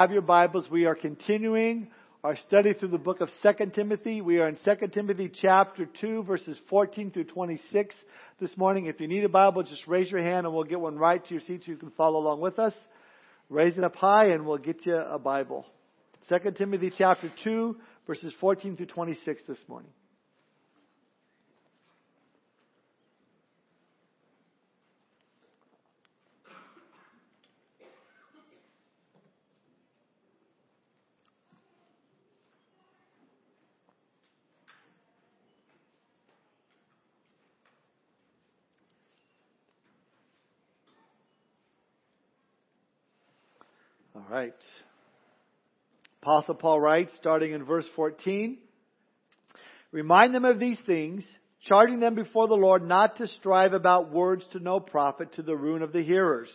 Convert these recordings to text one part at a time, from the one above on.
have your Bibles, we are continuing our study through the book of 2 Timothy. We are in 2 Timothy chapter 2 verses 14 through 26 this morning. If you need a Bible, just raise your hand and we'll get one right to your seat so you can follow along with us. Raise it up high and we'll get you a Bible. 2 Timothy chapter 2 verses 14 through 26 this morning. All right. Apostle Paul writes, starting in verse 14, Remind them of these things, charging them before the Lord not to strive about words to no profit to the ruin of the hearers.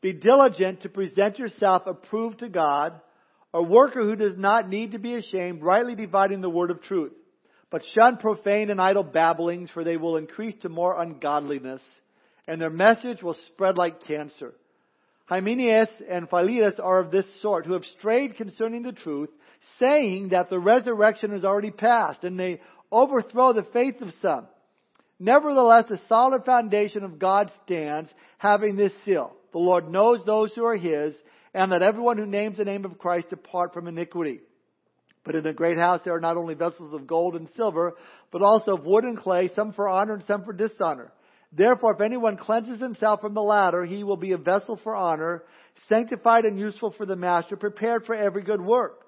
Be diligent to present yourself approved to God, a worker who does not need to be ashamed, rightly dividing the word of truth. But shun profane and idle babblings, for they will increase to more ungodliness, and their message will spread like cancer. Hymenaeus and Philetus are of this sort, who have strayed concerning the truth, saying that the resurrection is already past, and they overthrow the faith of some. Nevertheless, the solid foundation of God stands, having this seal. The Lord knows those who are His, and that everyone who names the name of Christ depart from iniquity. But in the great house there are not only vessels of gold and silver, but also of wood and clay, some for honor and some for dishonor. Therefore, if anyone cleanses himself from the latter, he will be a vessel for honor, sanctified and useful for the master, prepared for every good work.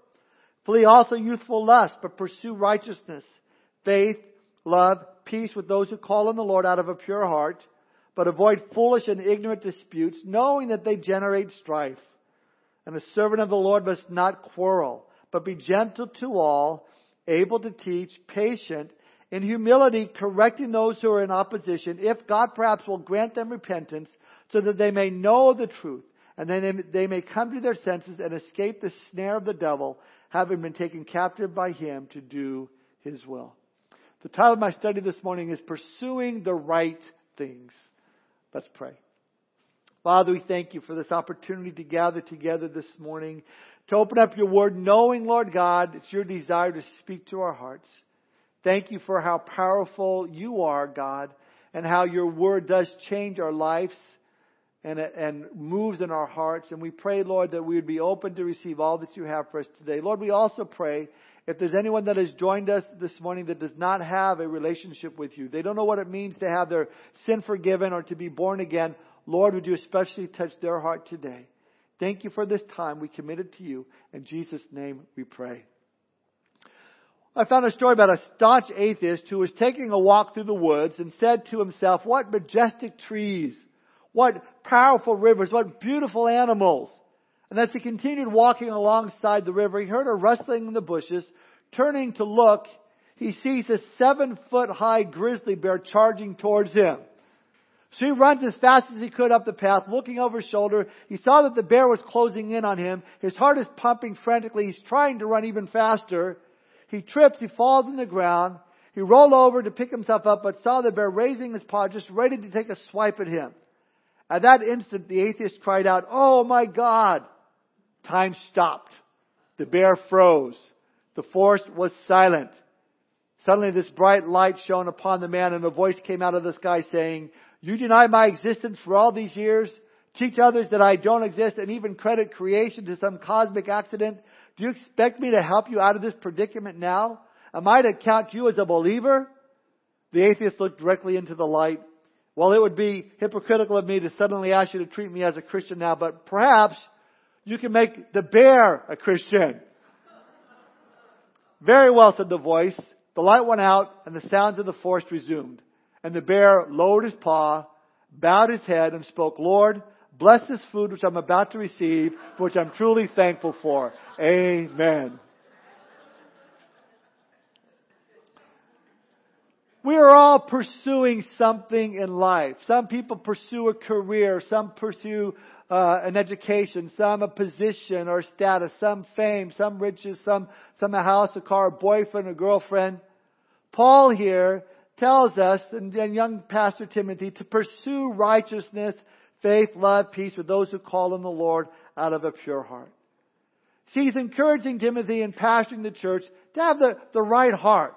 Flee also youthful lust, but pursue righteousness, faith, love, peace with those who call on the Lord out of a pure heart, but avoid foolish and ignorant disputes, knowing that they generate strife. And the servant of the Lord must not quarrel, but be gentle to all, able to teach, patient, in humility correcting those who are in opposition, if God perhaps will grant them repentance, so that they may know the truth, and then they may come to their senses and escape the snare of the devil, having been taken captive by him to do his will. The title of my study this morning is Pursuing the Right Things. Let's pray. Father, we thank you for this opportunity to gather together this morning, to open up your word, knowing, Lord God, it's your desire to speak to our hearts. Thank you for how powerful you are, God, and how your word does change our lives and, and moves in our hearts. And we pray, Lord, that we would be open to receive all that you have for us today. Lord, we also pray if there's anyone that has joined us this morning that does not have a relationship with you, they don't know what it means to have their sin forgiven or to be born again, Lord, would you especially touch their heart today? Thank you for this time we committed to you. In Jesus' name we pray. I found a story about a staunch atheist who was taking a walk through the woods and said to himself, what majestic trees, what powerful rivers, what beautiful animals. And as he continued walking alongside the river, he heard a rustling in the bushes. Turning to look, he sees a seven foot high grizzly bear charging towards him. So he runs as fast as he could up the path, looking over his shoulder. He saw that the bear was closing in on him. His heart is pumping frantically. He's trying to run even faster. He trips, he falls on the ground. He rolled over to pick himself up, but saw the bear raising his paw, just ready to take a swipe at him. At that instant, the atheist cried out, Oh my God! Time stopped. The bear froze. The forest was silent. Suddenly this bright light shone upon the man and a voice came out of the sky saying, You deny my existence for all these years? Teach others that I don't exist and even credit creation to some cosmic accident? Do you expect me to help you out of this predicament now? Am I to count you as a believer? The atheist looked directly into the light. Well, it would be hypocritical of me to suddenly ask you to treat me as a Christian now, but perhaps you can make the bear a Christian. Very well, said the voice. The light went out and the sounds of the forest resumed. And the bear lowered his paw, bowed his head, and spoke, Lord, Bless this food which I'm about to receive, for which I'm truly thankful for. Amen. We are all pursuing something in life. Some people pursue a career, some pursue uh, an education, some a position or status, some fame, some riches, some some a house, a car, a boyfriend, a girlfriend. Paul here tells us, and, and young Pastor Timothy, to pursue righteousness faith, love, peace with those who call on the Lord out of a pure heart. See, he's encouraging Timothy and pastoring the church to have the, the right heart.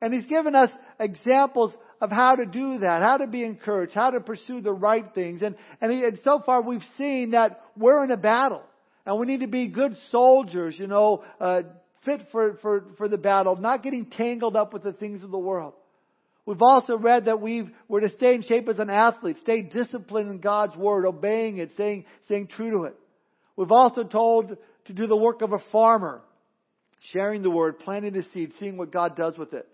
And he's given us examples of how to do that, how to be encouraged, how to pursue the right things. And, and, he, and so far we've seen that we're in a battle. And we need to be good soldiers, you know, uh, fit for, for, for the battle, not getting tangled up with the things of the world. We've also read that we we're to stay in shape as an athlete, stay disciplined in God's Word, obeying it, staying, staying true to it. We've also told to do the work of a farmer, sharing the Word, planting the seed, seeing what God does with it.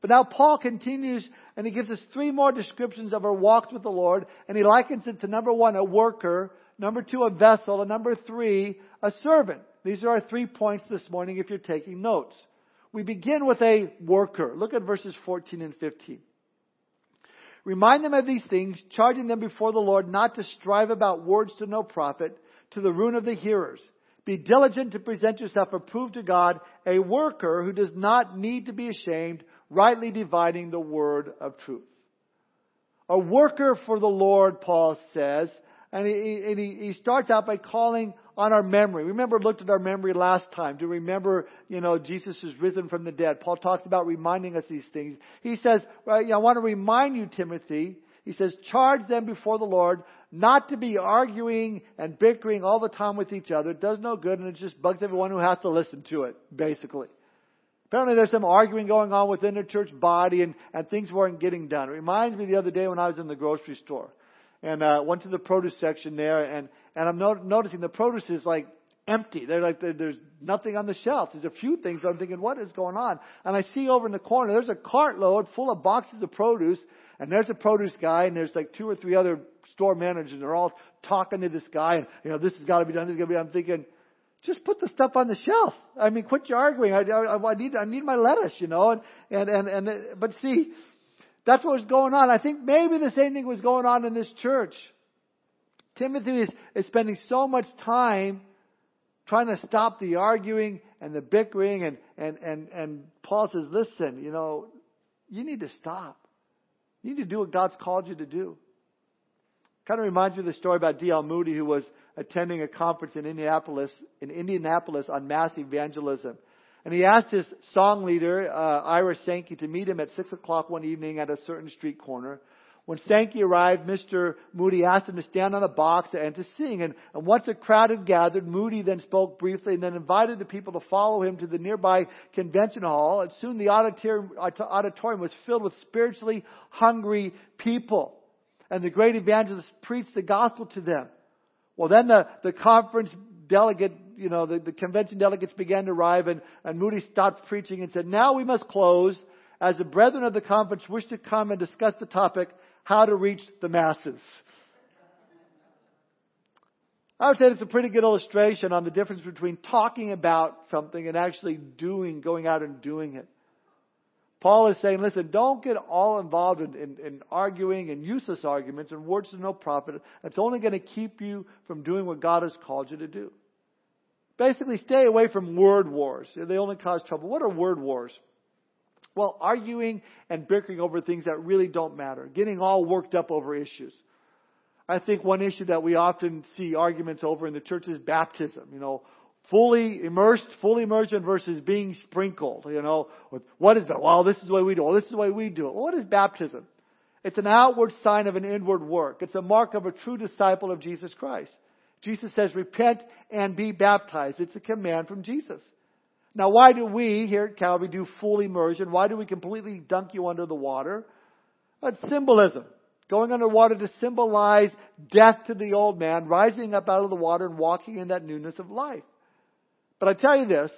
But now Paul continues and he gives us three more descriptions of our walks with the Lord, and he likens it to number one, a worker, number two, a vessel, and number three, a servant. These are our three points this morning if you're taking notes. We begin with a worker. Look at verses 14 and 15. Remind them of these things, charging them before the Lord not to strive about words to no profit, to the ruin of the hearers. Be diligent to present yourself approved to God, a worker who does not need to be ashamed, rightly dividing the word of truth. A worker for the Lord, Paul says, and he, and he, he starts out by calling on our memory. Remember, looked at our memory last time to remember, you know, Jesus is risen from the dead. Paul talked about reminding us these things. He says, right, I want to remind you, Timothy, he says, charge them before the Lord not to be arguing and bickering all the time with each other. It does no good and it just bugs everyone who has to listen to it, basically. Apparently there's some arguing going on within the church body and, and things weren't getting done. It reminds me the other day when I was in the grocery store and uh, went to the produce section there, and and I'm not, noticing the produce is like empty. They're like there's nothing on the shelf. There's a few things. I'm thinking, what is going on? And I see over in the corner there's a cartload full of boxes of produce, and there's a produce guy, and there's like two or three other store managers. And they're all talking to this guy, and you know this has got to be done. This has got to be. I'm thinking. Just put the stuff on the shelf. I mean, quit your arguing. I, I, I need, I need my lettuce, you know. And, and, and, and, but see, that's what was going on. I think maybe the same thing was going on in this church. Timothy is, is spending so much time trying to stop the arguing and the bickering and, and, and, and Paul says, listen, you know, you need to stop. You need to do what God's called you to do. Kind of reminds me of the story about D.L. Moody who was attending a conference in Indianapolis, in Indianapolis on mass evangelism. And he asked his song leader, uh, Ira Sankey, to meet him at 6 o'clock one evening at a certain street corner. When Sankey arrived, Mr. Moody asked him to stand on a box and to sing. And, and once a crowd had gathered, Moody then spoke briefly and then invited the people to follow him to the nearby convention hall. And soon the auditorium, auditorium was filled with spiritually hungry people. And the great evangelist preached the gospel to them. Well, then the, the conference delegate, you know, the, the convention delegates began to arrive and, and Moody stopped preaching and said, now we must close as the brethren of the conference wish to come and discuss the topic, how to reach the masses. I would say it's a pretty good illustration on the difference between talking about something and actually doing, going out and doing it. Paul is saying, listen, don't get all involved in, in, in arguing and useless arguments and words to no profit. It's only going to keep you from doing what God has called you to do. Basically, stay away from word wars. They only cause trouble. What are word wars? Well, arguing and bickering over things that really don't matter, getting all worked up over issues. I think one issue that we often see arguments over in the church is baptism. You know, fully immersed, fully immersion versus being sprinkled. You know, what is that? Well, this is the way we do it. Well, this is the way we do it. Well, what is baptism? It's an outward sign of an inward work. It's a mark of a true disciple of Jesus Christ. Jesus says, repent and be baptized. It's a command from Jesus. Now, why do we here at Calvary do full immersion? Why do we completely dunk you under the water? It's symbolism. Going underwater to symbolize death to the old man, rising up out of the water and walking in that newness of life. But I tell you this,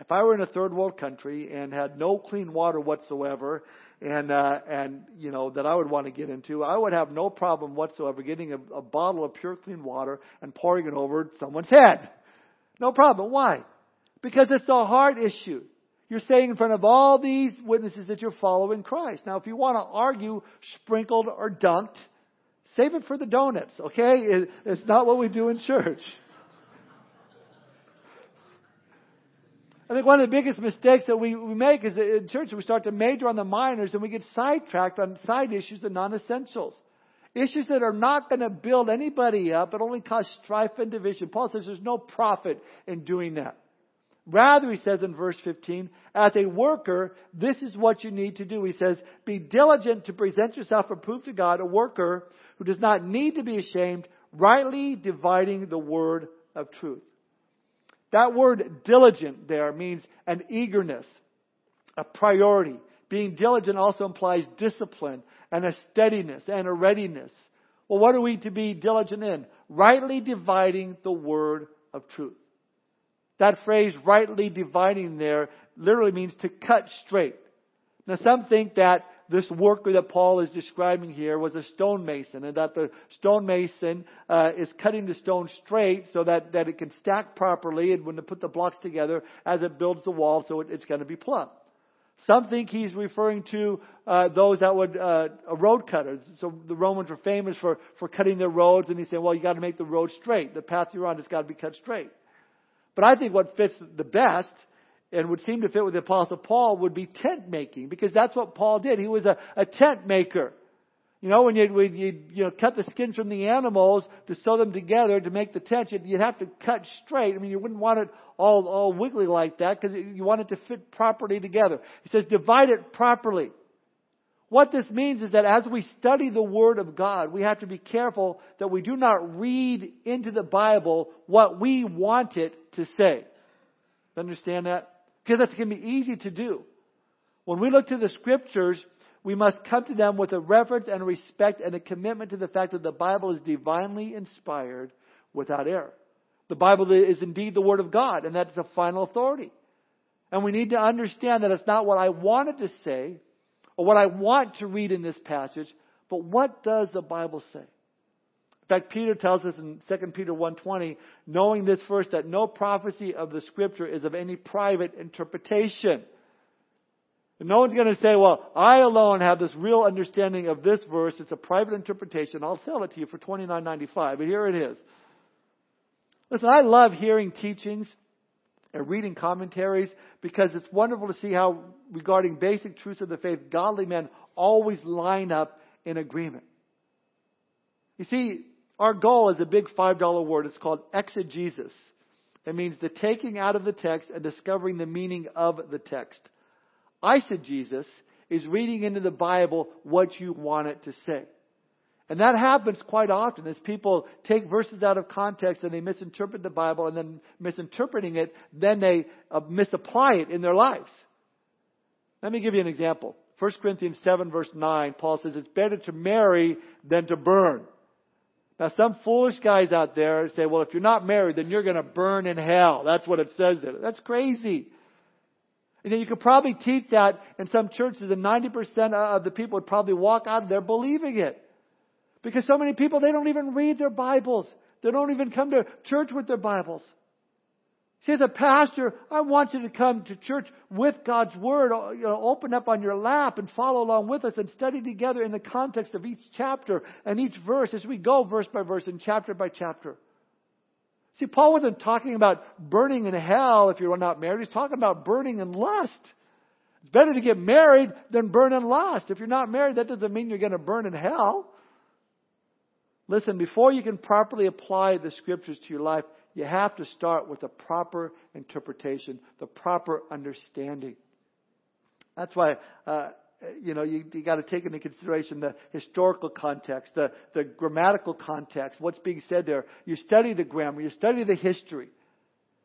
if I were in a third world country and had no clean water whatsoever, and uh, and you know that I would want to get into, I would have no problem whatsoever getting a, a bottle of pure clean water and pouring it over someone's head. No problem. Why? Because it's a heart issue. You're saying in front of all these witnesses that you're following Christ. Now, if you want to argue sprinkled or dunked, save it for the donuts, okay? It, it's not what we do in church. I think one of the biggest mistakes that we, we make is that in church we start to major on the minors and we get sidetracked on side issues and non-essentials. Issues that are not going to build anybody up, but only cause strife and division. Paul says there's no profit in doing that. Rather, he says in verse 15, as a worker, this is what you need to do. He says, be diligent to present yourself approved to God, a worker who does not need to be ashamed, rightly dividing the word of truth. That word diligent there means an eagerness, a priority. Being diligent also implies discipline and a steadiness and a readiness. Well, what are we to be diligent in? Rightly dividing the word of truth. That phrase, rightly dividing there, literally means to cut straight. Now some think that this worker that Paul is describing here was a stonemason and that the stonemason uh, is cutting the stone straight so that, that it can stack properly and when they put the blocks together as it builds the wall so it, it's going to be plumb. Some think he's referring to uh, those that would uh, road cutters. So the Romans were famous for for cutting their roads, and he's saying, well, you got to make the road straight. The path you're on has got to be cut straight. But I think what fits the best and would seem to fit with the Apostle Paul would be tent making because that's what Paul did. He was a, a tent maker. You know, when you when you you know cut the skins from the animals to sew them together to make the tent, you'd, you'd have to cut straight. I mean, you wouldn't want it all all wiggly like that because you want it to fit properly together. He says, divide it properly. What this means is that as we study the Word of God, we have to be careful that we do not read into the Bible what we want it to say. Understand that? Because that's going to be easy to do. When we look to the Scriptures, we must come to them with a reverence and a respect and a commitment to the fact that the Bible is divinely inspired without error. The Bible is indeed the Word of God, and that's the final authority. And we need to understand that it's not what I wanted to say, or what I want to read in this passage, but what does the Bible say? In fact, Peter tells us in 2 Peter 1.20, knowing this first, that no prophecy of the Scripture is of any private interpretation. And no one's going to say, well, I alone have this real understanding of this verse. It's a private interpretation. I'll sell it to you for $29.95. But here it is. Listen, I love hearing teachings and reading commentaries because it's wonderful to see how, regarding basic truths of the faith, godly men always line up in agreement. You see, our goal is a big $5 word. It's called exegesis. It means the taking out of the text and discovering the meaning of the text. Eisegesis is reading into the Bible what you want it to say. And that happens quite often as people take verses out of context and they misinterpret the Bible and then misinterpreting it, then they uh, misapply it in their lives. Let me give you an example. 1 Corinthians 7 verse 9, Paul says it's better to marry than to burn. Now some foolish guys out there say, well if you're not married then you're gonna burn in hell. That's what it says there. That's crazy. And then you could probably teach that in some churches and 90% of the people would probably walk out of there believing it. Because so many people, they don't even read their Bibles. They don't even come to church with their Bibles. See, as a pastor, I want you to come to church with God's Word, uh, you know, open up on your lap and follow along with us and study together in the context of each chapter and each verse as we go verse by verse and chapter by chapter. See, Paul wasn't talking about burning in hell if you're not married. He's talking about burning in lust. It's better to get married than burn in lust. If you're not married, that doesn't mean you're going to burn in hell. Listen, before you can properly apply the scriptures to your life, you have to start with the proper interpretation, the proper understanding. That's why, uh, you know, you, you got to take into consideration the historical context, the, the grammatical context, what's being said there. You study the grammar, you study the history,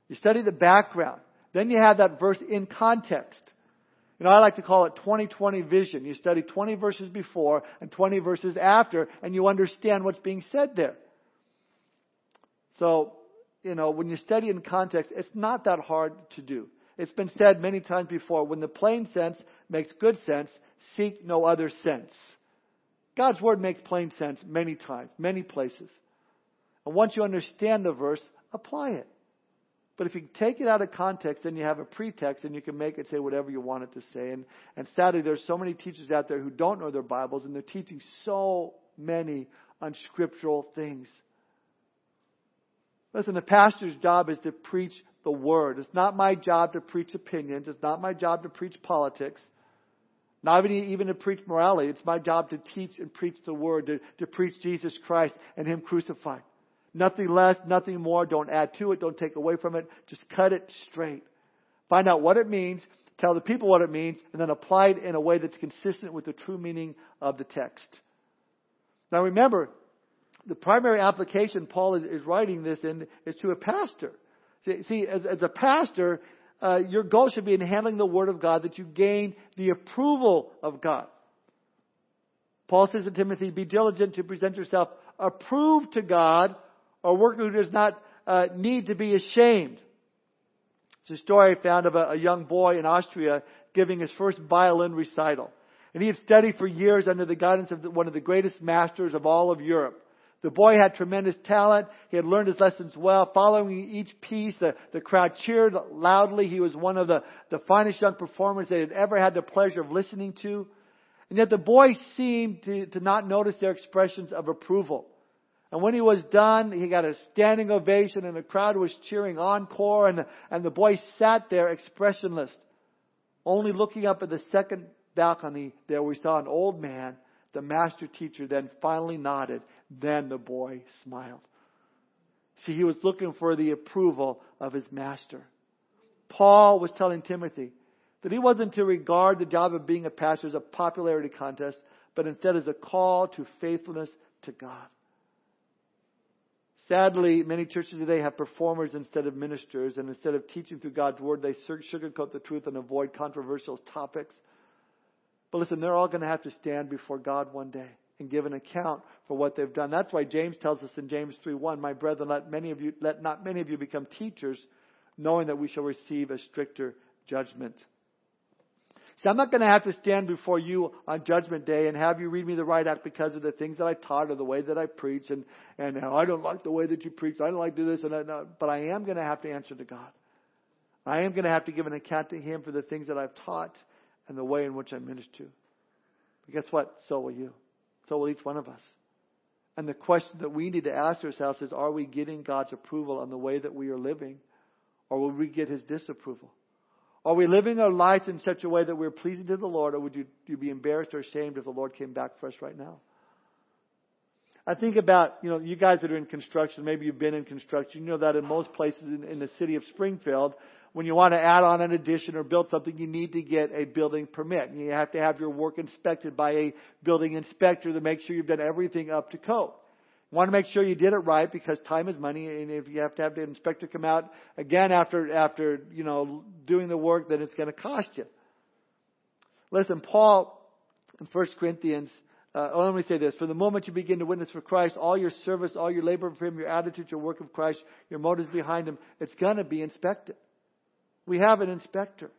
you study the background. Then you have that verse in context. You know, I like to call it 2020 vision. You study 20 verses before and 20 verses after, and you understand what's being said there. So, you know, when you study in context, it's not that hard to do. It's been said many times before when the plain sense makes good sense, seek no other sense. God's word makes plain sense many times, many places. And once you understand the verse, apply it. But if you take it out of context, then you have a pretext and you can make it say whatever you want it to say. And, and sadly, there's so many teachers out there who don't know their Bibles and they're teaching so many unscriptural things. Listen, the pastor's job is to preach the word. It's not my job to preach opinions. It's not my job to preach politics. Not even, even to preach morality. It's my job to teach and preach the word, to, to preach Jesus Christ and Him crucified. Nothing less, nothing more. Don't add to it. Don't take away from it. Just cut it straight. Find out what it means, tell the people what it means, and then apply it in a way that's consistent with the true meaning of the text. Now remember, the primary application Paul is, is writing this in is to a pastor. See, see as, as, a pastor, uh, your goal should be in handling the Word of God that you gain the approval of God. Paul says to Timothy, be diligent to present yourself approved to God, a worker who does not uh, need to be ashamed. It's a story found of a, a young boy in Austria giving his first violin recital. And he had studied for years under the guidance of one of the greatest masters of all of Europe. The boy had tremendous talent. He had learned his lessons well. Following each piece, the, the crowd cheered loudly. He was one of the, the finest young performers they had ever had the pleasure of listening to. And yet the boy seemed to, to not notice their expressions of approval. And when he was done, he got a standing ovation and the crowd was cheering encore and, and the boy sat there expressionless, only looking up at the second balcony there we saw an old man the master teacher then finally nodded. Then the boy smiled. See, he was looking for the approval of his master. Paul was telling Timothy that he wasn't to regard the job of being a pastor as a popularity contest, but instead as a call to faithfulness to God. Sadly, many churches today have performers instead of ministers, and instead of teaching through God's Word, they sugarcoat the truth and avoid controversial topics. But listen, they're all going to have to stand before God one day and give an account for what they've done. That's why James tells us in James 3:1, "My brethren, let many of you let not many of you become teachers, knowing that we shall receive a stricter judgment." See, I'm not going to have to stand before you on Judgment Day and have you read me the right act because of the things that I taught or the way that I preach, and and I don't like the way that you preach. I don't like to do this, and I, no, but I am going to have to answer to God. I am going to have to give an account to Him for the things that I've taught and the way in which I minister. But guess what? So will you. So will each one of us. And the question that we need to ask ourselves is are we getting God's approval on the way that we are living? Or will we get His disapproval? Are we living our lives in such a way that we're pleasing to the Lord, or would you, you be embarrassed or ashamed if the Lord came back for us right now? I think about, you know, you guys that are in construction, maybe you've been in construction, you know that in most places in, in the city of Springfield, when you want to add on an addition or build something, you need to get a building permit. And You have to have your work inspected by a building inspector to make sure you've done everything up to code. You want to make sure you did it right because time is money, and if you have to have the inspector come out again after after you know doing the work, then it's going to cost you. Listen, Paul in 1 Corinthians uh, oh, let me say this. For the moment you begin to witness for Christ, all your service, all your labor for Him, your attitude, your work of Christ, your motives behind Him, it's going to be inspected. We have an inspector.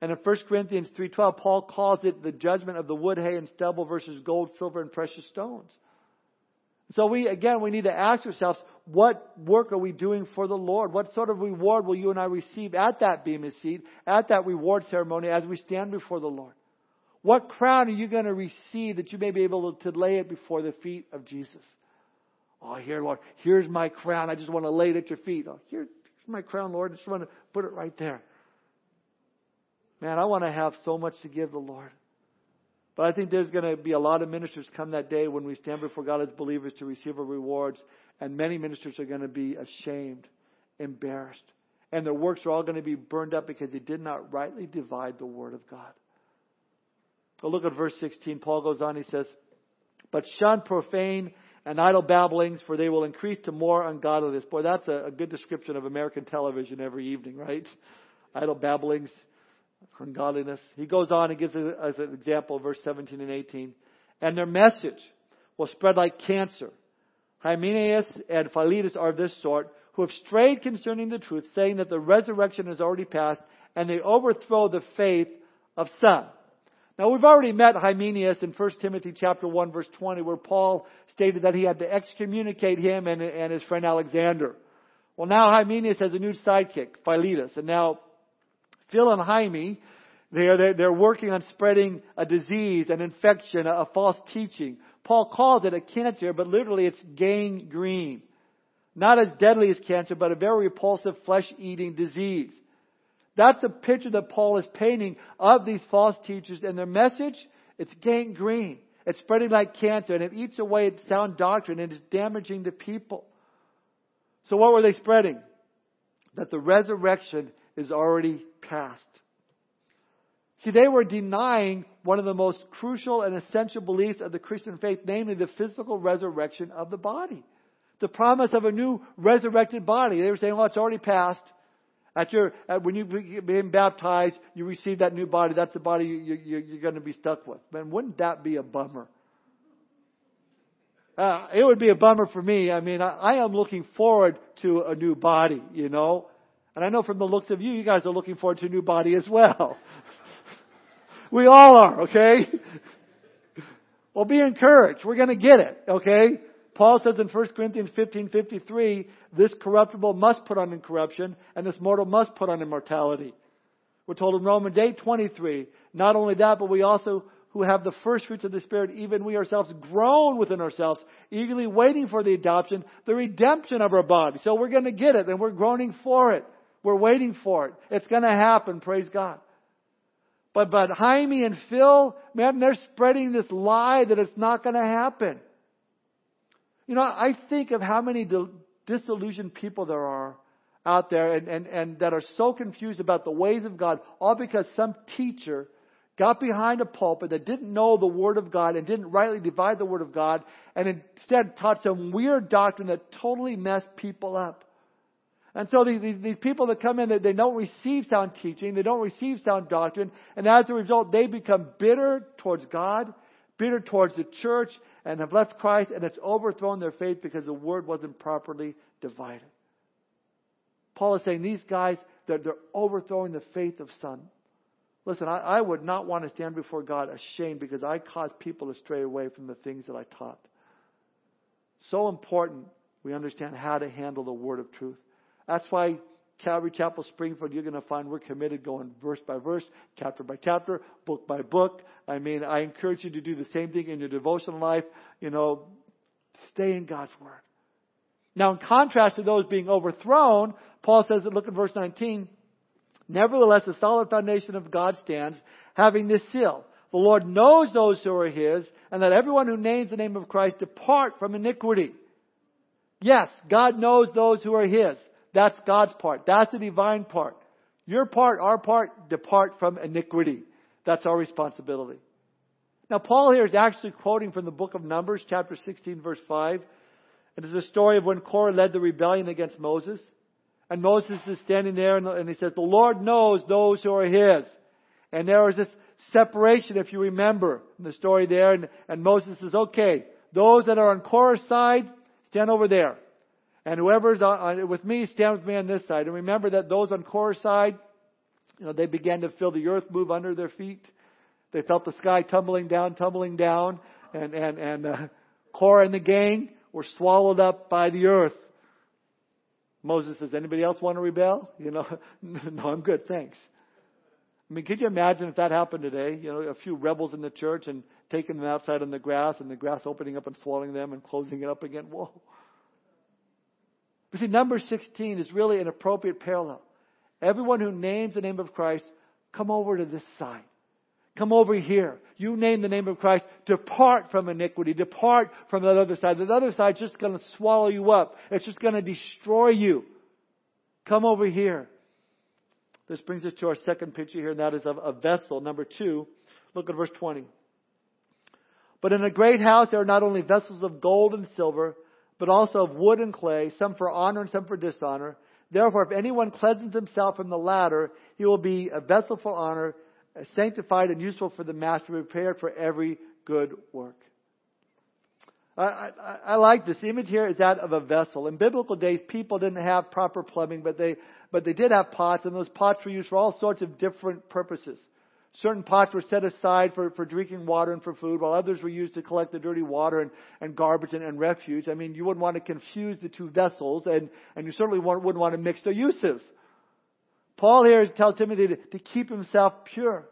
And in 1 Corinthians 3.12, Paul calls it the judgment of the wood, hay, and stubble versus gold, silver, and precious stones. So we, again, we need to ask ourselves, what work are we doing for the Lord? What sort of reward will you and I receive at that Bema seat, at that reward ceremony as we stand before the Lord? What crown are you going to receive that you may be able to lay it before the feet of Jesus? Oh, here, Lord, here's my crown. I just want to lay it at your feet. Oh, here, my crown, Lord. I just want to put it right there. Man, I want to have so much to give the Lord. But I think there's going to be a lot of ministers come that day when we stand before God as believers to receive our rewards. And many ministers are going to be ashamed, embarrassed. And their works are all going to be burned up because they did not rightly divide the Word of God. Well, look at verse 16. Paul goes on, he says, But shun profane and idle babblings, for they will increase to more ungodliness. Boy, that's a, a good description of American television every evening, right? Idle babblings, ungodliness. He goes on and gives as an example, verse 17 and 18. And their message will spread like cancer. Hymenaeus and Philetus are of this sort, who have strayed concerning the truth, saying that the resurrection has already passed, and they overthrow the faith of some. Now we've already met Hymenaeus in 1 Timothy chapter 1 verse 20 where Paul stated that he had to excommunicate him and, and his friend Alexander. Well now Hymenaeus has a new sidekick, Philetus. And now Phil and they're, they're, they're working on spreading a disease, an infection, a, a false teaching. Paul calls it a cancer, but literally it's gangrene. Not as deadly as cancer, but a very repulsive flesh-eating disease. That's the picture that Paul is painting of these false teachers and their message. It's gangrene. It's spreading like cancer and it eats away at sound doctrine and it's damaging the people. So what were they spreading? That the resurrection is already past. See, they were denying one of the most crucial and essential beliefs of the Christian faith, namely the physical resurrection of the body. The promise of a new resurrected body. They were saying, well, it's already passed. At your, at, when you became baptized, you receive that new body. That's the body you, you, you're going to be stuck with. Man, wouldn't that be a bummer? Uh, it would be a bummer for me. I mean, I, I am looking forward to a new body, you know. And I know from the looks of you, you guys are looking forward to a new body as well. we all are, okay? well, be encouraged. We're going to get it, okay? Paul says in 1 Corinthians 15:53, this corruptible must put on incorruption, and this mortal must put on immortality. We're told in Romans 8:23, not only that, but we also who have the first fruits of the Spirit, even we ourselves groan within ourselves, eagerly waiting for the adoption, the redemption of our body. So we're going to get it, and we're groaning for it. We're waiting for it. It's going to happen, praise God. But, but Hymie and Phil, man, they're spreading this lie that it's not going to happen. You know, I think of how many disillusioned people there are out there and, and, and that are so confused about the ways of God, all because some teacher got behind a pulpit that didn't know the Word of God and didn't rightly divide the Word of God and instead taught some weird doctrine that totally messed people up. And so these, these, these, people that come in, they, they don't receive sound teaching, they don't receive sound doctrine, and as a result, they become bitter towards God, bitter towards the church, and have left Christ, and it's overthrown their faith because the word wasn't properly divided. Paul is saying these guys, they're, they're overthrowing the faith of some. Listen, I, I would not want to stand before God ashamed because I caused people to stray away from the things that I taught. So important we understand how to handle the word of truth. That's why Calvary Chapel Springfield, you're going to find we're committed going verse by verse, chapter by chapter, book by book. I mean, I encourage you to do the same thing in your devotional life. You know, stay in God's Word. Now, in contrast to those being overthrown, Paul says, look at verse 19, Nevertheless, the solid foundation of God stands, having this seal. The Lord knows those who are His, and that everyone who names the name of Christ depart from iniquity. Yes, God knows those who are His. That's God's part. That's the divine part. Your part, our part, depart from iniquity. That's our responsibility. Now, Paul here is actually quoting from the book of Numbers, chapter 16, verse 5. It is the story of when Korah led the rebellion against Moses. And Moses is standing there and he says, The Lord knows those who are his. And there was this separation, if you remember, in the story there. And, and Moses says, Okay, those that are on Korah's side, stand over there. And whoever's on, with me, stand with me on this side. And remember that those on Korah's side, you know, they began to feel the earth move under their feet. They felt the sky tumbling down, tumbling down, and and and uh, Korah and the gang were swallowed up by the earth. Moses says, "Anybody else want to rebel?" You know, no, I'm good, thanks. I mean, could you imagine if that happened today? You know, a few rebels in the church and taking them outside on the grass, and the grass opening up and swallowing them and closing it up again. Whoa! But see, number 16 is really an appropriate parallel. Everyone who names the name of Christ, come over to this side. Come over here. You name the name of Christ. Depart from iniquity. Depart from that other side. That other side's just going to swallow you up. It's just going to destroy you. Come over here. This brings us to our second picture here, and that is of a vessel. Number two. Look at verse 20. But in a great house there are not only vessels of gold and silver, but also of wood and clay, some for honor and some for dishonor. Therefore, if anyone cleanses himself from the latter, he will be a vessel for honor, sanctified and useful for the master, prepared for every good work. I, I, I, like this. Image here is that of a vessel. In biblical days, people didn't have proper plumbing, but they, but they did have pots, and those pots were used for all sorts of different purposes. Certain pots were set aside for, for drinking water and for food, while others were used to collect the dirty water and, and garbage and, and refuge. I mean, you wouldn't want to confuse the two vessels, and, and you certainly wouldn't want to mix their uses. Paul here tells Timothy to, to keep himself pure.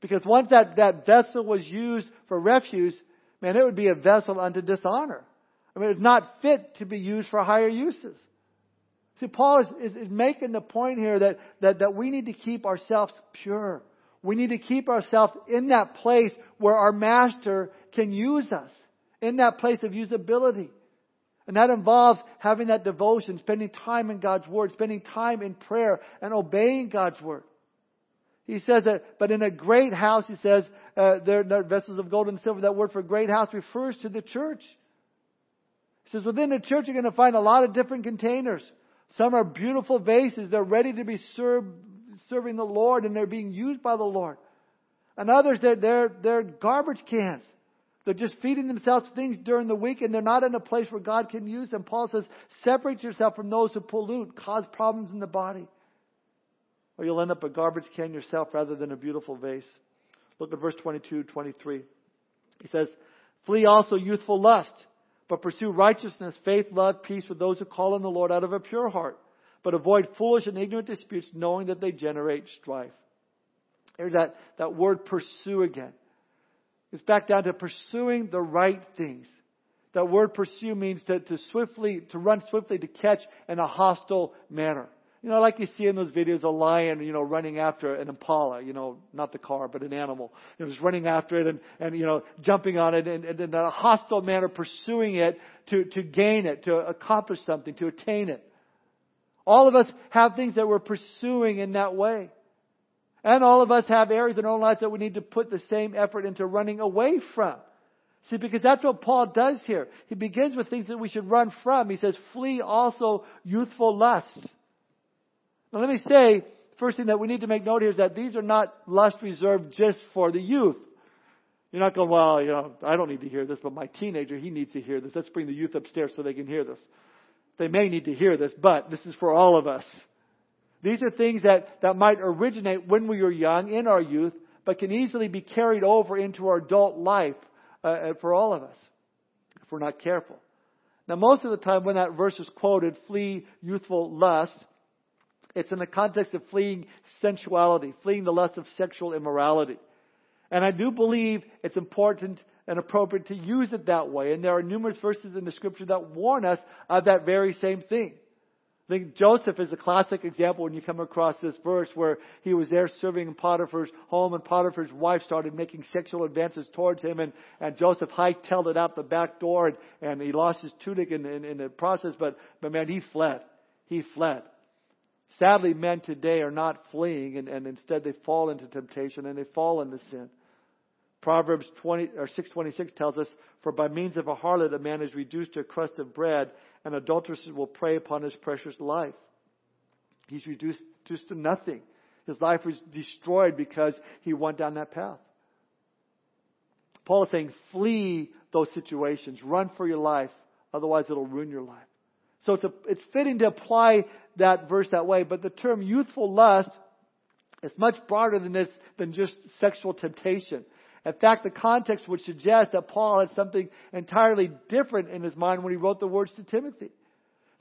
Because once that, that vessel was used for refuse, man, it would be a vessel unto dishonor. I mean, it's not fit to be used for higher uses. See, Paul is, is, is making the point here that, that, that we need to keep ourselves pure. We need to keep ourselves in that place where our master can use us, in that place of usability. And that involves having that devotion, spending time in God's Word, spending time in prayer, and obeying God's Word. He says that, but in a great house, he says, uh, there are vessels of gold and silver. That word for great house refers to the church. He says, within the church, you're going to find a lot of different containers. Some are beautiful vases. They're ready to be served, serving the Lord and they're being used by the Lord. And others, they're, they're, they're garbage cans. They're just feeding themselves things during the week and they're not in a place where God can use them. Paul says, separate yourself from those who pollute, cause problems in the body. Or you'll end up a garbage can yourself rather than a beautiful vase. Look at verse 22, 23. He says, flee also youthful lust, but pursue righteousness, faith, love, peace with those who call on the Lord out of a pure heart. But avoid foolish and ignorant disputes, knowing that they generate strife. There's that, that word pursue again. It's back down to pursuing the right things. That word pursue means to, to swiftly, to run swiftly to catch in a hostile manner. You know, like you see in those videos, a lion, you know, running after an impala, you know, not the car, but an animal. Know, just running after it and, and, you know, jumping on it and, and in a hostile manner pursuing it to, to gain it, to accomplish something, to attain it. All of us have things that we're pursuing in that way. And all of us have areas in our own lives that we need to put the same effort into running away from. See, because that's what Paul does here. He begins with things that we should run from. He says, flee also youthful lusts. Now let me say, first thing that we need to make note here is that these are not lusts reserved just for the youth. You're not going, well, you know, I don't need to hear this, but my teenager, he needs to hear this. Let's bring the youth upstairs so they can hear this. They may need to hear this, but this is for all of us. These are things that, that might originate when we were young, in our youth, but can easily be carried over into our adult life uh, uh, for all of us if we're not careful. Now, most of the time when that verse is quoted, flee youthful lust, it's in the context of fleeing sensuality, fleeing the lust of sexual immorality. And I do believe it's important and appropriate to use it that way. And there are numerous verses in the scripture that warn us of that very same thing. I think Joseph is a classic example when you come across this verse where he was there serving in Potiphar's home and Potiphar's wife started making sexual advances towards him and, and Joseph hightailed it out the back door and, and he lost his tunic in, in, in the process, but, but man, he fled. He fled. Sadly, men today are not fleeing and, and instead they fall into temptation and they fall into sin. Proverbs 20 or 626 tells us, For by means of a harlot a man is reduced to a crust of bread, and adulteresses will prey upon his precious life. He's reduced just to nothing. His life was destroyed because he went down that path. Paul is saying, flee those situations. Run for your life. Otherwise, it'll ruin your life. So it's, a, it's fitting to apply that verse that way. But the term youthful lust is much broader than this, than just sexual temptation. In fact, the context would suggest that Paul had something entirely different in his mind when he wrote the words to Timothy.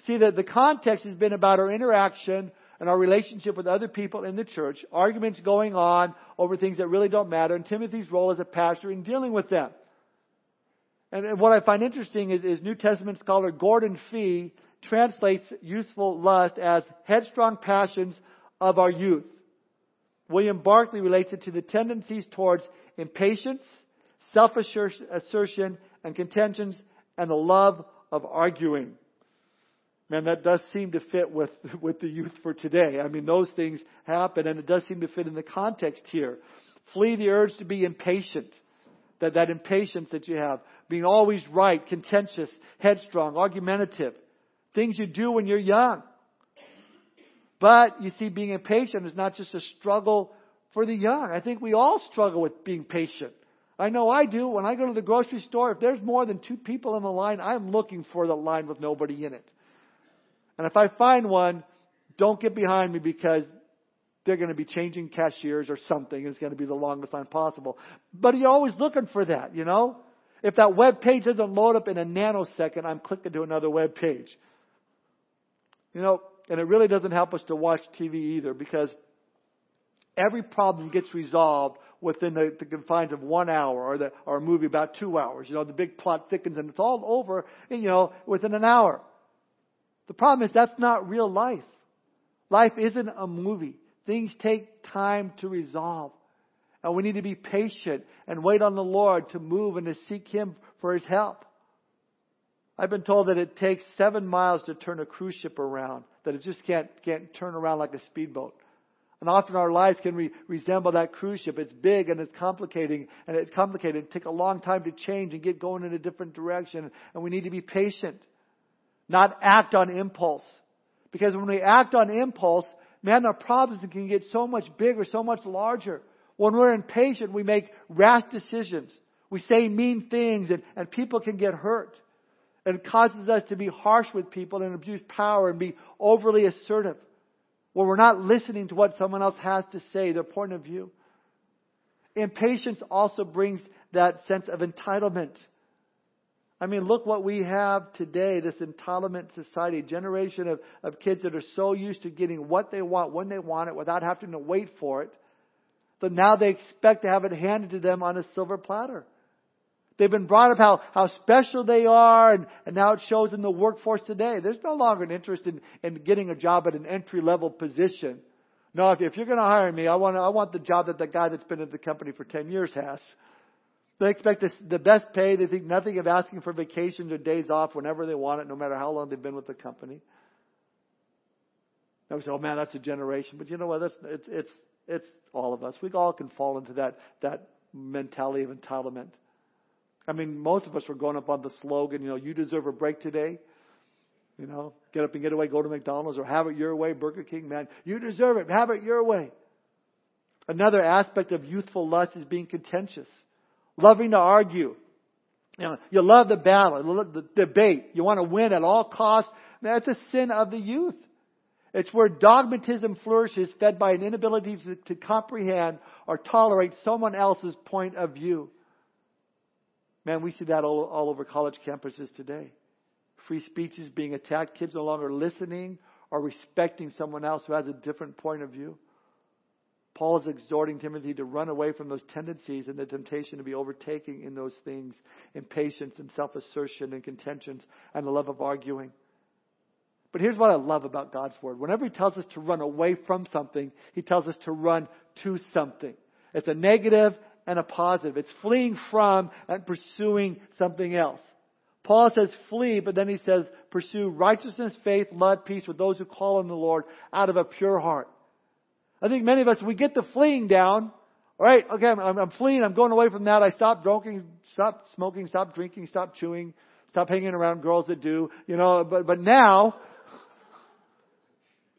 See, that the context has been about our interaction and our relationship with other people in the church, arguments going on over things that really don't matter, and Timothy's role as a pastor in dealing with them. And what I find interesting is, is New Testament scholar Gordon Fee translates youthful lust as headstrong passions of our youth. William Barclay relates it to the tendencies towards impatience, self-assertion, and contentions, and the love of arguing. Man, that does seem to fit with, with the youth for today. I mean, those things happen, and it does seem to fit in the context here. Flee the urge to be impatient. That, that impatience that you have. Being always right, contentious, headstrong, argumentative. Things you do when you're young. But you see, being impatient is not just a struggle for the young. I think we all struggle with being patient. I know I do. When I go to the grocery store, if there's more than two people in the line, I'm looking for the line with nobody in it. And if I find one, don't get behind me because they're going to be changing cashiers or something. It's going to be the longest line possible. But you're always looking for that, you know? If that web page doesn't load up in a nanosecond, I'm clicking to another web page. You know, and it really doesn't help us to watch TV either because every problem gets resolved within the, the confines of one hour or, the, or a movie about two hours. You know, the big plot thickens and it's all over, you know, within an hour. The problem is that's not real life. Life isn't a movie. Things take time to resolve. And we need to be patient and wait on the Lord to move and to seek Him for His help. I've been told that it takes seven miles to turn a cruise ship around, that it just can't, can't turn around like a speedboat. And often our lives can re- resemble that cruise ship. It's big and it's complicating and it's complicated. It takes a long time to change and get going in a different direction. And we need to be patient, not act on impulse. Because when we act on impulse, man, our problems can get so much bigger, so much larger. When we're impatient, we make rash decisions. We say mean things and, and people can get hurt. And causes us to be harsh with people and abuse power and be overly assertive. Where we're not listening to what someone else has to say, their point of view. Impatience also brings that sense of entitlement. I mean, look what we have today, this entitlement society, generation of, of kids that are so used to getting what they want when they want it without having to wait for it, that now they expect to have it handed to them on a silver platter. They've been brought up how, how special they are, and, and now it shows in the workforce today. There's no longer an interest in, in getting a job at an entry level position. No, if, if you're going to hire me, I want, I want the job that the guy that's been at the company for 10 years has. They expect the best pay. They think nothing of asking for vacations or days off whenever they want it, no matter how long they've been with the company. Now we say, oh man, that's a generation. But you know what? That's, it's, it's, it's all of us. We all can fall into that, that mentality of entitlement. I mean, most of us were growing up on the slogan, you know, you deserve a break today. You know, get up and get away, go to McDonald's or have it your way, Burger King, man. You deserve it. Have it your way. Another aspect of youthful lust is being contentious, loving to argue. You know, you love the battle, the debate. You want to win at all costs. That's a sin of the youth. It's where dogmatism flourishes, fed by an inability to, to comprehend or tolerate someone else's point of view. Man, we see that all, all over college campuses today. Free speech is being attacked. Kids no longer listening or respecting someone else who has a different point of view. Paul is exhorting Timothy to run away from those tendencies and the temptation to be overtaking in those things, impatience and self assertion and contentions and the love of arguing. But here's what I love about God's Word. Whenever He tells us to run away from something, He tells us to run to something. It's a negative and a positive. It's fleeing from and pursuing something else. Paul says flee, but then he says pursue righteousness, faith, love, peace with those who call on the Lord out of a pure heart. I think many of us, we get the fleeing down. All right, okay, I'm, I'm fleeing. I'm going away from that. I stop drinking, stop smoking, stop drinking, stop chewing, stop hanging around girls that do. You know, but but now,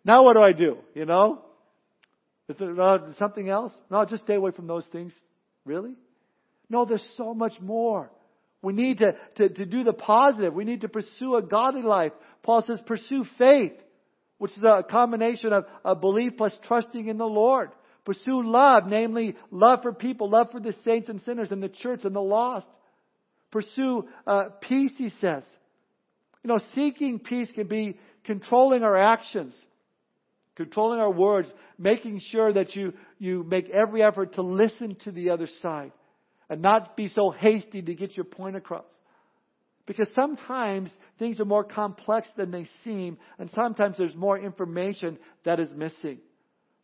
now what do I do? You know, is there uh, something else? No, just stay away from those things. Really? No, there's so much more. We need to, to, to do the positive. We need to pursue a godly life. Paul says pursue faith, which is a combination of, of belief plus trusting in the Lord. Pursue love, namely love for people, love for the saints and sinners and the church and the lost. Pursue uh, peace, he says. You know, seeking peace can be controlling our actions, controlling our words, making sure that you, you make every effort to listen to the other side and not be so hasty to get your point across. Because sometimes things are more complex than they seem, and sometimes there's more information that is missing.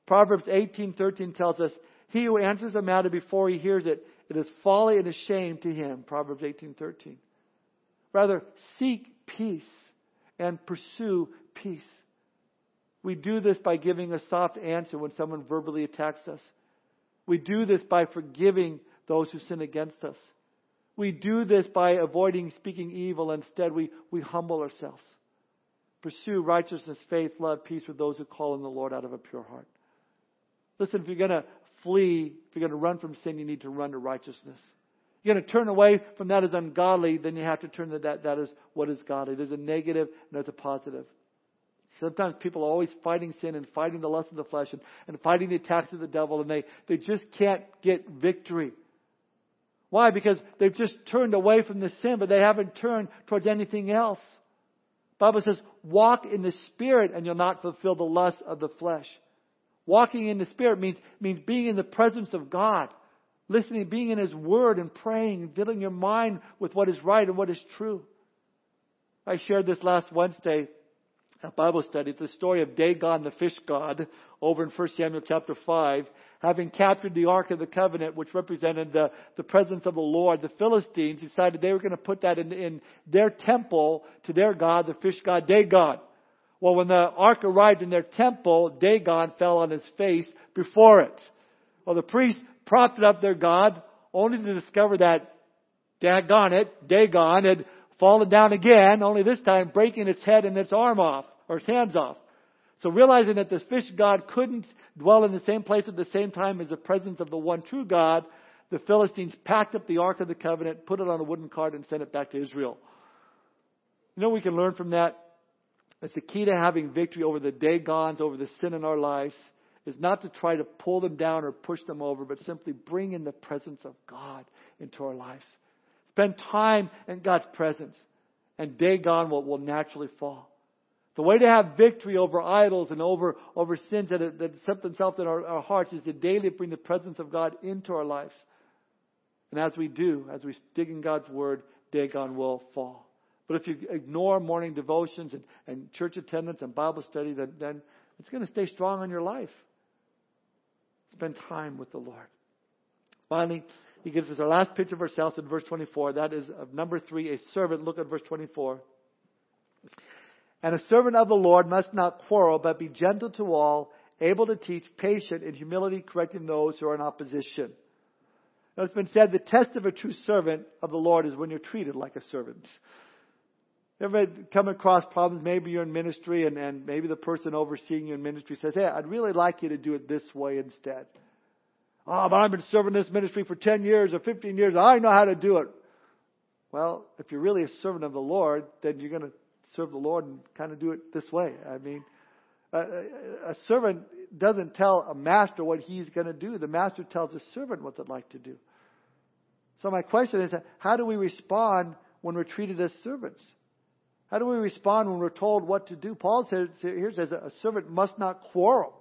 Proverbs 18:13 tells us, "He who answers a matter before he hears it, it is folly and a shame to him." Proverbs 18:13. Rather, seek peace and pursue peace. We do this by giving a soft answer when someone verbally attacks us. We do this by forgiving those who sin against us. We do this by avoiding speaking evil. Instead, we, we humble ourselves. Pursue righteousness, faith, love, peace with those who call on the Lord out of a pure heart. Listen, if you're going to flee, if you're going to run from sin, you need to run to righteousness. You're going to turn away from that as ungodly, then you have to turn to that, that is what is godly. There's a negative and there's a positive. Sometimes people are always fighting sin and fighting the lust of the flesh and, and fighting the attacks of the devil, and they, they just can't get victory. Why? Because they've just turned away from the sin, but they haven't turned towards anything else. The Bible says, walk in the Spirit and you'll not fulfill the lust of the flesh. Walking in the Spirit means, means being in the presence of God, listening, being in His Word and praying, and filling your mind with what is right and what is true. I shared this last Wednesday a Bible study, the story of Dagon the fish god over in 1 Samuel chapter 5, having captured the Ark of the Covenant, which represented the, the presence of the Lord, the Philistines decided they were going to put that in, in their temple to their god, the fish god Dagon. Well, when the Ark arrived in their temple, Dagon fell on his face before it. Well, the priests propped up their god, only to discover that, daggone it, Dagon had fallen down again, only this time breaking its head and its arm off or its hands off. So realizing that this fish god couldn't dwell in the same place at the same time as the presence of the one true God, the Philistines packed up the Ark of the Covenant, put it on a wooden cart, and sent it back to Israel. You know we can learn from that? It's the key to having victory over the Dagons, over the sin in our lives, is not to try to pull them down or push them over, but simply bring in the presence of God into our lives. Spend time in God's presence, and Dagon will, will naturally fall. The way to have victory over idols and over, over sins that, that set themselves in our, our hearts is to daily bring the presence of God into our lives. And as we do, as we dig in God's Word, Dagon will fall. But if you ignore morning devotions and, and church attendance and Bible study, then, then it's going to stay strong in your life. Spend time with the Lord. Finally, he gives us our last picture of ourselves in verse 24. That is of number three, a servant. Look at verse 24. And a servant of the Lord must not quarrel, but be gentle to all, able to teach, patient, in humility, correcting those who are in opposition. Now, it's been said the test of a true servant of the Lord is when you're treated like a servant. Ever come across problems? Maybe you're in ministry and, and maybe the person overseeing you in ministry says, Hey, I'd really like you to do it this way instead. Oh, but I've been serving this ministry for 10 years or 15 years. I know how to do it. Well, if you're really a servant of the Lord, then you're going to serve the Lord and kind of do it this way. I mean, a, a servant doesn't tell a master what he's going to do. The master tells a servant what they'd like to do. So my question is, how do we respond when we're treated as servants? How do we respond when we're told what to do? Paul says, here says a servant must not quarrel.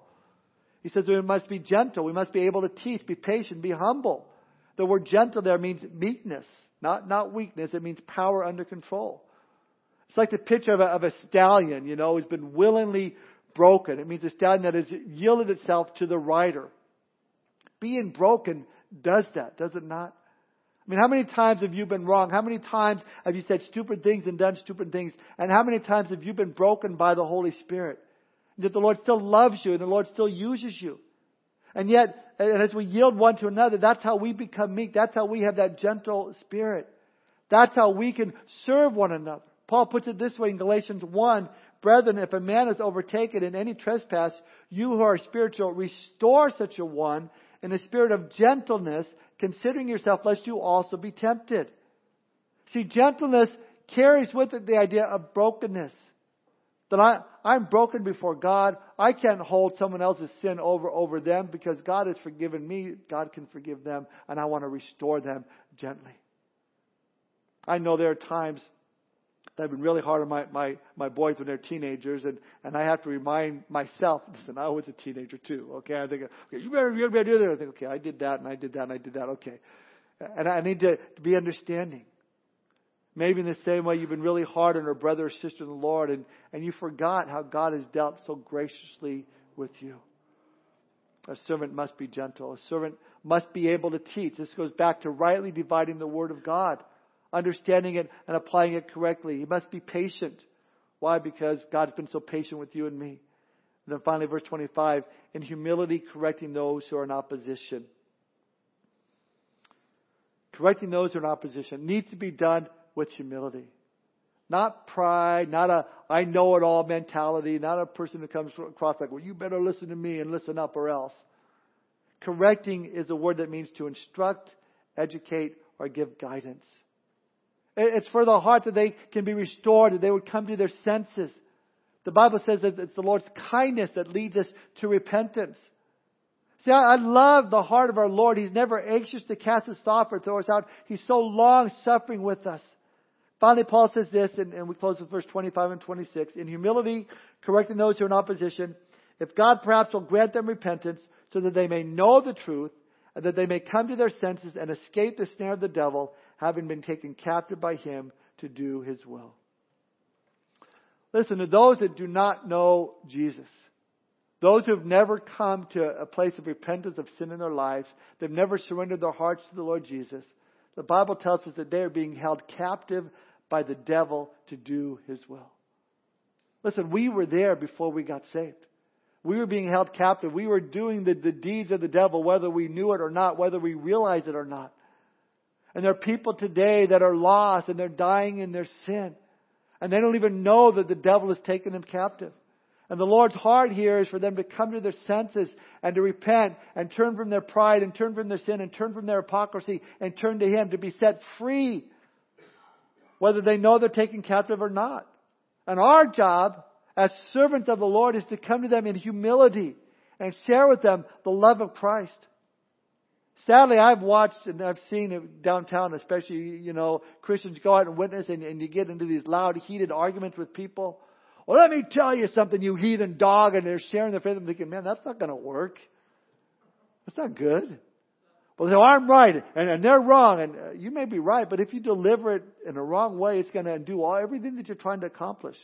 He says we must be gentle. We must be able to teach, be patient, be humble. The word gentle there means meekness, not, not weakness. It means power under control. It's like the picture of a, of a stallion, you know, who's been willingly broken. It means a stallion that has yielded itself to the rider. Being broken does that, does it not? I mean, how many times have you been wrong? How many times have you said stupid things and done stupid things? And how many times have you been broken by the Holy Spirit? That the Lord still loves you and the Lord still uses you. And yet, and as we yield one to another, that's how we become meek. That's how we have that gentle spirit. That's how we can serve one another. Paul puts it this way in Galatians 1 Brethren, if a man is overtaken in any trespass, you who are spiritual, restore such a one in a spirit of gentleness, considering yourself, lest you also be tempted. See, gentleness carries with it the idea of brokenness. That I, I'm broken before God. I can't hold someone else's sin over, over them because God has forgiven me. God can forgive them, and I want to restore them gently. I know there are times I've been really hard on my, my, my boys when they're teenagers, and, and I have to remind myself, listen, I was a teenager too, okay? I think, okay, you better, you better do that. I think, okay, I did that, and I did that, and I did that, okay. And I need to, to be understanding. Maybe in the same way you've been really hard on a brother or sister in the Lord, and, and you forgot how God has dealt so graciously with you. A servant must be gentle. A servant must be able to teach. This goes back to rightly dividing the Word of God understanding it and applying it correctly. He must be patient. Why? Because God's been so patient with you and me. And then finally, verse 25, in humility, correcting those who are in opposition. Correcting those who are in opposition needs to be done with humility. Not pride, not a I know it all mentality, not a person who comes across like, well, you better listen to me and listen up or else. Correcting is a word that means to instruct, educate, or give guidance. It's for the heart that they can be restored, that they would come to their senses. The Bible says that it's the Lord's kindness that leads us to repentance. See, I love the heart of our Lord. He's never anxious to cast us off or throw us out. He's so long suffering with us. Finally, Paul says this, and, and we close with verse 25 and 26. In humility, correcting those who are in opposition, if God perhaps will grant them repentance so that they may know the truth and that they may come to their senses and escape the snare of the devil, having been taken captive by him to do his will. Listen, to those that do not know Jesus, those who have never come to a place of repentance of sin in their lives, they've never surrendered their hearts to the Lord Jesus, the Bible tells us that they are being held captive by the devil to do his will. Listen, we were there before we got saved. We were being held captive. We were doing the, the deeds of the devil, whether we knew it or not, whether we realized it or not. And there are people today that are lost and they're dying in their sin. And they don't even know that the devil has taken them captive. And the Lord's heart here is for them to come to their senses and to repent and turn from their pride and turn from their sin and turn from their hypocrisy and turn to Him to be set free, whether they know they're taken captive or not. And our job as servants of the Lord is to come to them in humility and share with them the love of Christ. Sadly, I've watched and I've seen it downtown, especially, you know, Christians go out and witness and, and you get into these loud, heated arguments with people. Well, let me tell you something, you heathen dog, and they're sharing their faith. I'm thinking, man, that's not going to work. That's not good. Well, say, I'm right, and, and they're wrong, and uh, you may be right, but if you deliver it in a wrong way, it's going to undo all everything that you're trying to accomplish.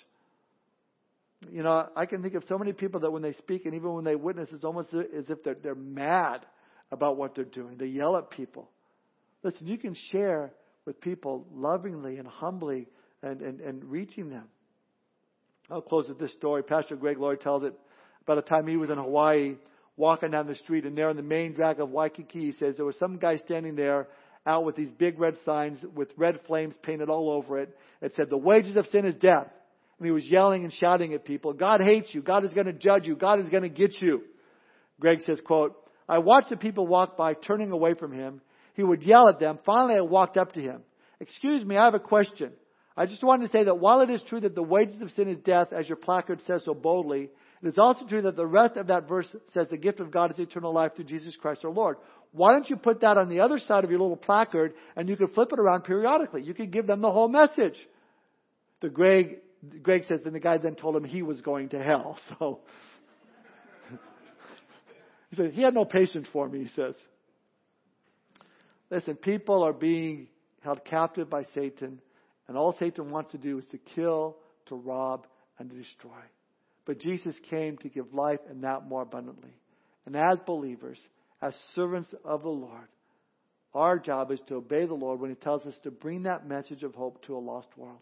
You know, I can think of so many people that when they speak and even when they witness, it's almost as if they're, they're mad about what they're doing. They yell at people. Listen, you can share with people lovingly and humbly and, and, and reaching them. I'll close with this story. Pastor Greg Laurie tells it about a time he was in Hawaii walking down the street and there on the main drag of Waikiki, he says there was some guy standing there out with these big red signs with red flames painted all over it. It said, the wages of sin is death. And he was yelling and shouting at people, God hates you. God is going to judge you. God is going to get you. Greg says, quote, I watched the people walk by turning away from him. He would yell at them. Finally, I walked up to him. Excuse me, I have a question. I just wanted to say that while it is true that the wages of sin is death, as your placard says so boldly, it is also true that the rest of that verse says the gift of God is eternal life through Jesus Christ our Lord. Why don't you put that on the other side of your little placard and you can flip it around periodically? You can give them the whole message. The Greg, Greg says, and the guy then told him he was going to hell. So he said, he had no patience for me, he says. Listen, people are being held captive by Satan and all Satan wants to do is to kill, to rob, and to destroy. But Jesus came to give life and that more abundantly. And as believers, as servants of the Lord, our job is to obey the Lord when He tells us to bring that message of hope to a lost world.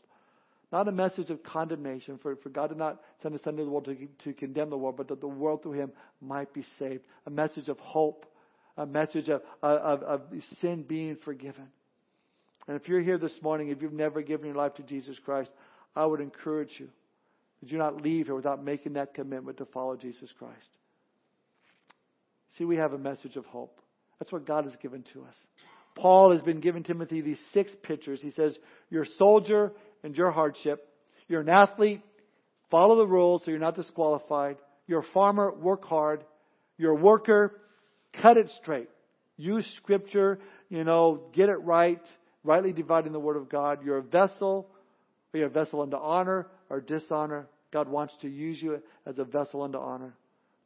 Not a message of condemnation, for, for God did not send His Son to the world to, to condemn the world, but that the world through Him might be saved. A message of hope, a message of, of, of sin being forgiven. And if you're here this morning, if you've never given your life to Jesus Christ, I would encourage you that you not leave here without making that commitment to follow Jesus Christ. See, we have a message of hope. That's what God has given to us. Paul has been giving Timothy these six pictures. He says, You're a soldier, endure hardship. You're an athlete, follow the rules so you're not disqualified. You're a farmer, work hard. You're a worker, cut it straight. Use scripture, you know, get it right rightly dividing the word of God. You're a vessel. You're a vessel unto honor or dishonor? God wants to use you as a vessel unto honor.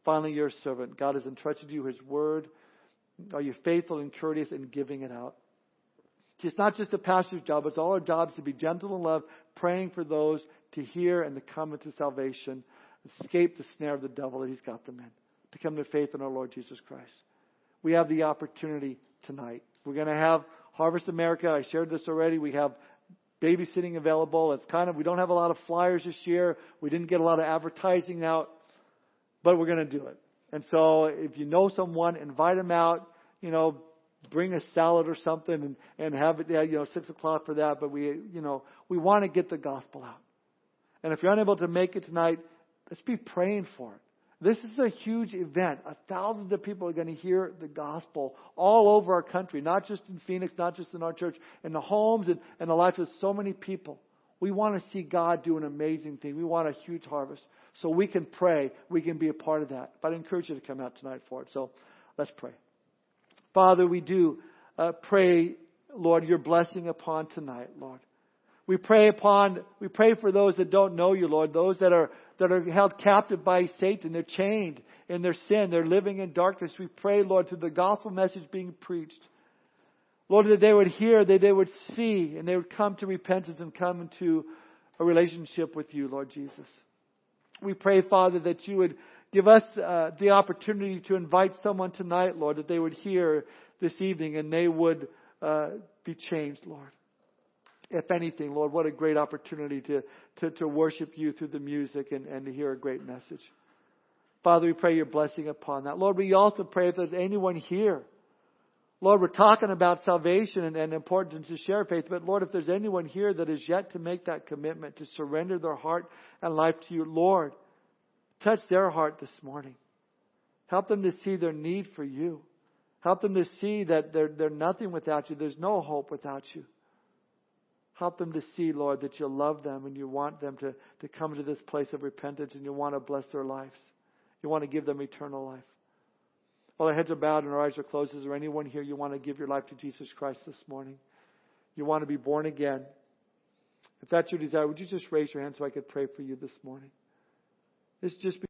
Finally, you're a servant. God has entrusted you His word. Are you faithful and courteous in giving it out? It's not just a pastor's job, it's all our jobs to be gentle and love, praying for those to hear and to come into salvation, escape the snare of the devil that he's got them in, to come to faith in our Lord Jesus Christ. We have the opportunity tonight. We're going to have Harvest America, I shared this already. We have babysitting available. It's kind of, we don't have a lot of flyers this year. We didn't get a lot of advertising out, but we're going to do it. And so if you know someone, invite them out, you know, bring a salad or something and, and have it, you know, six o'clock for that. But we, you know, we want to get the gospel out. And if you're unable to make it tonight, let's be praying for it. This is a huge event. Thousands of people are going to hear the gospel all over our country, not just in Phoenix, not just in our church, in the homes and, and the lives of so many people. We want to see God do an amazing thing. We want a huge harvest. So we can pray. We can be a part of that. But I encourage you to come out tonight for it. So let's pray. Father, we do uh, pray, Lord, your blessing upon tonight, Lord. We pray upon, we pray for those that don't know you, Lord, those that are that are held captive by Satan. They're chained in their sin. They're living in darkness. We pray, Lord, through the gospel message being preached. Lord, that they would hear, that they would see, and they would come to repentance and come into a relationship with you, Lord Jesus. We pray, Father, that you would give us uh, the opportunity to invite someone tonight, Lord, that they would hear this evening and they would uh, be changed, Lord. If anything, Lord, what a great opportunity to, to, to worship you through the music and, and to hear a great message. Father, we pray your blessing upon that. Lord, we also pray if there's anyone here. Lord, we're talking about salvation and, and importance to share faith, but Lord, if there's anyone here that is yet to make that commitment to surrender their heart and life to you, Lord, touch their heart this morning. Help them to see their need for you. Help them to see that they're, they're nothing without you. There's no hope without you. Help them to see, Lord, that you love them and you want them to, to come to this place of repentance and you want to bless their lives. You want to give them eternal life. While our heads are bowed and our eyes are closed, is there anyone here you want to give your life to Jesus Christ this morning? You want to be born again? If that's your desire, would you just raise your hand so I could pray for you this morning? This just